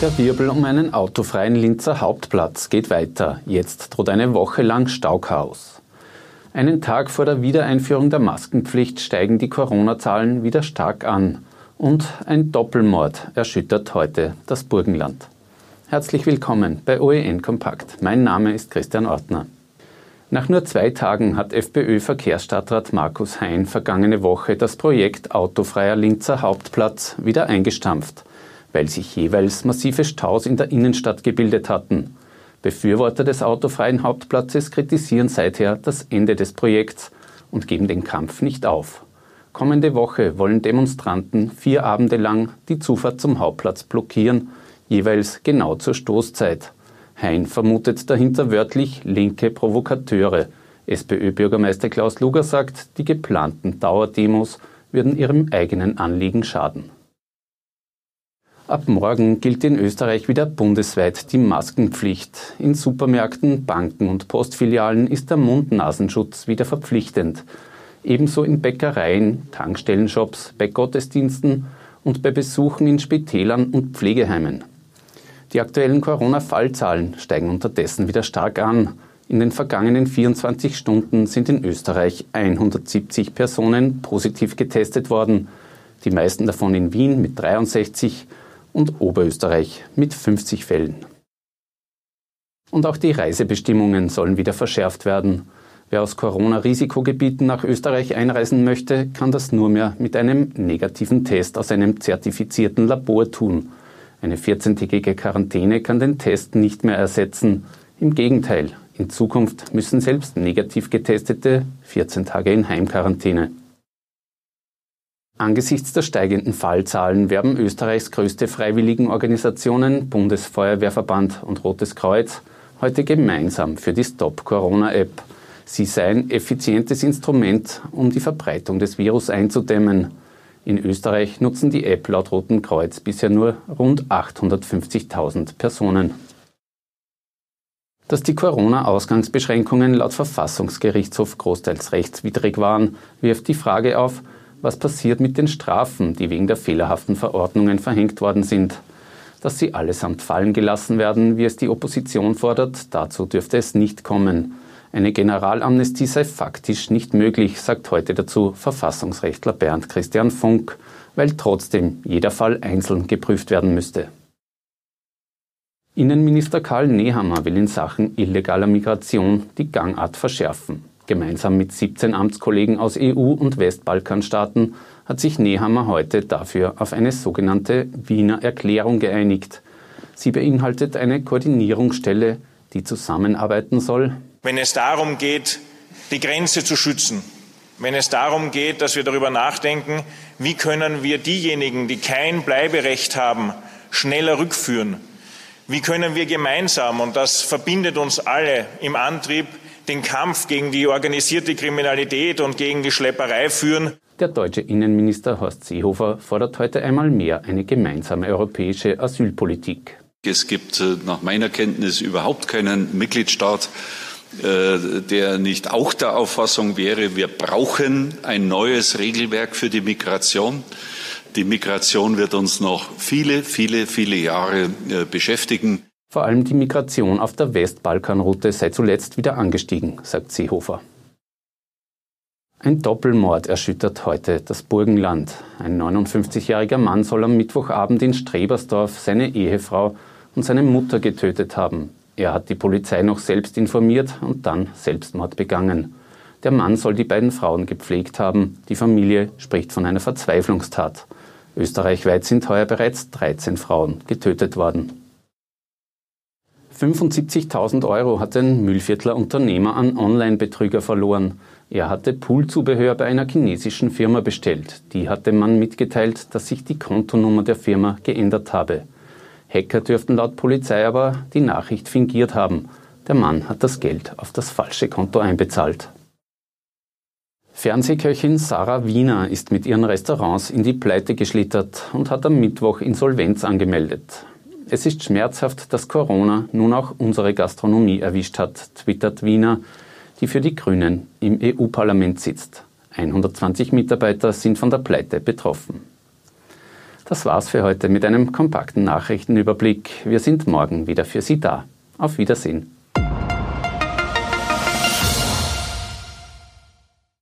Der Wirbel um einen autofreien Linzer Hauptplatz geht weiter. Jetzt droht eine Woche lang Stauchaos. Einen Tag vor der Wiedereinführung der Maskenpflicht steigen die Corona-Zahlen wieder stark an. Und ein Doppelmord erschüttert heute das Burgenland. Herzlich willkommen bei OEN Kompakt. Mein Name ist Christian Ortner. Nach nur zwei Tagen hat FPÖ-Verkehrsstadtrat Markus Hein vergangene Woche das Projekt Autofreier Linzer Hauptplatz wieder eingestampft weil sich jeweils massive Staus in der Innenstadt gebildet hatten. Befürworter des autofreien Hauptplatzes kritisieren seither das Ende des Projekts und geben den Kampf nicht auf. Kommende Woche wollen Demonstranten vier Abende lang die Zufahrt zum Hauptplatz blockieren, jeweils genau zur Stoßzeit. Hein vermutet dahinter wörtlich linke Provokateure. SPÖ-Bürgermeister Klaus Luger sagt, die geplanten Dauerdemos würden ihrem eigenen Anliegen schaden. Ab morgen gilt in Österreich wieder bundesweit die Maskenpflicht. In Supermärkten, Banken und Postfilialen ist der Mund-Nasenschutz wieder verpflichtend. Ebenso in Bäckereien, Tankstellenshops, bei Gottesdiensten und bei Besuchen in Spitälern und Pflegeheimen. Die aktuellen Corona-Fallzahlen steigen unterdessen wieder stark an. In den vergangenen 24 Stunden sind in Österreich 170 Personen positiv getestet worden. Die meisten davon in Wien mit 63 und Oberösterreich mit 50 Fällen. Und auch die Reisebestimmungen sollen wieder verschärft werden. Wer aus Corona-Risikogebieten nach Österreich einreisen möchte, kann das nur mehr mit einem negativen Test aus einem zertifizierten Labor tun. Eine 14-tägige Quarantäne kann den Test nicht mehr ersetzen. Im Gegenteil, in Zukunft müssen selbst negativ getestete 14 Tage in Heimquarantäne. Angesichts der steigenden Fallzahlen werben Österreichs größte Freiwilligenorganisationen Bundesfeuerwehrverband und Rotes Kreuz heute gemeinsam für die Stop Corona App. Sie sei ein effizientes Instrument, um die Verbreitung des Virus einzudämmen. In Österreich nutzen die App laut Roten Kreuz bisher nur rund 850.000 Personen. Dass die Corona-Ausgangsbeschränkungen laut Verfassungsgerichtshof großteils rechtswidrig waren, wirft die Frage auf, was passiert mit den Strafen, die wegen der fehlerhaften Verordnungen verhängt worden sind. Dass sie allesamt fallen gelassen werden, wie es die Opposition fordert, dazu dürfte es nicht kommen. Eine Generalamnestie sei faktisch nicht möglich, sagt heute dazu Verfassungsrechtler Bernd Christian Funk, weil trotzdem jeder Fall einzeln geprüft werden müsste. Innenminister Karl Nehammer will in Sachen illegaler Migration die Gangart verschärfen. Gemeinsam mit 17 Amtskollegen aus EU- und Westbalkanstaaten hat sich Nehammer heute dafür auf eine sogenannte Wiener Erklärung geeinigt. Sie beinhaltet eine Koordinierungsstelle, die zusammenarbeiten soll. Wenn es darum geht, die Grenze zu schützen, wenn es darum geht, dass wir darüber nachdenken, wie können wir diejenigen, die kein Bleiberecht haben, schneller rückführen, wie können wir gemeinsam, und das verbindet uns alle im Antrieb, den Kampf gegen die organisierte Kriminalität und gegen die Schlepperei führen. Der deutsche Innenminister Horst Seehofer fordert heute einmal mehr eine gemeinsame europäische Asylpolitik. Es gibt äh, nach meiner Kenntnis überhaupt keinen Mitgliedstaat, äh, der nicht auch der Auffassung wäre, wir brauchen ein neues Regelwerk für die Migration. Die Migration wird uns noch viele, viele, viele Jahre äh, beschäftigen. Vor allem die Migration auf der Westbalkanroute sei zuletzt wieder angestiegen, sagt Seehofer. Ein Doppelmord erschüttert heute das Burgenland. Ein 59-jähriger Mann soll am Mittwochabend in Strebersdorf seine Ehefrau und seine Mutter getötet haben. Er hat die Polizei noch selbst informiert und dann Selbstmord begangen. Der Mann soll die beiden Frauen gepflegt haben. Die Familie spricht von einer Verzweiflungstat. Österreichweit sind heuer bereits 13 Frauen getötet worden. 75.000 Euro hat ein Mühlviertler Unternehmer an Online-Betrüger verloren. Er hatte Poolzubehör bei einer chinesischen Firma bestellt. Die hat dem Mann mitgeteilt, dass sich die Kontonummer der Firma geändert habe. Hacker dürften laut Polizei aber die Nachricht fingiert haben. Der Mann hat das Geld auf das falsche Konto einbezahlt. Fernsehköchin Sarah Wiener ist mit ihren Restaurants in die Pleite geschlittert und hat am Mittwoch Insolvenz angemeldet. Es ist schmerzhaft, dass Corona nun auch unsere Gastronomie erwischt hat, twittert Wiener, die für die Grünen im EU-Parlament sitzt. 120 Mitarbeiter sind von der Pleite betroffen. Das war's für heute mit einem kompakten Nachrichtenüberblick. Wir sind morgen wieder für Sie da. Auf Wiedersehen.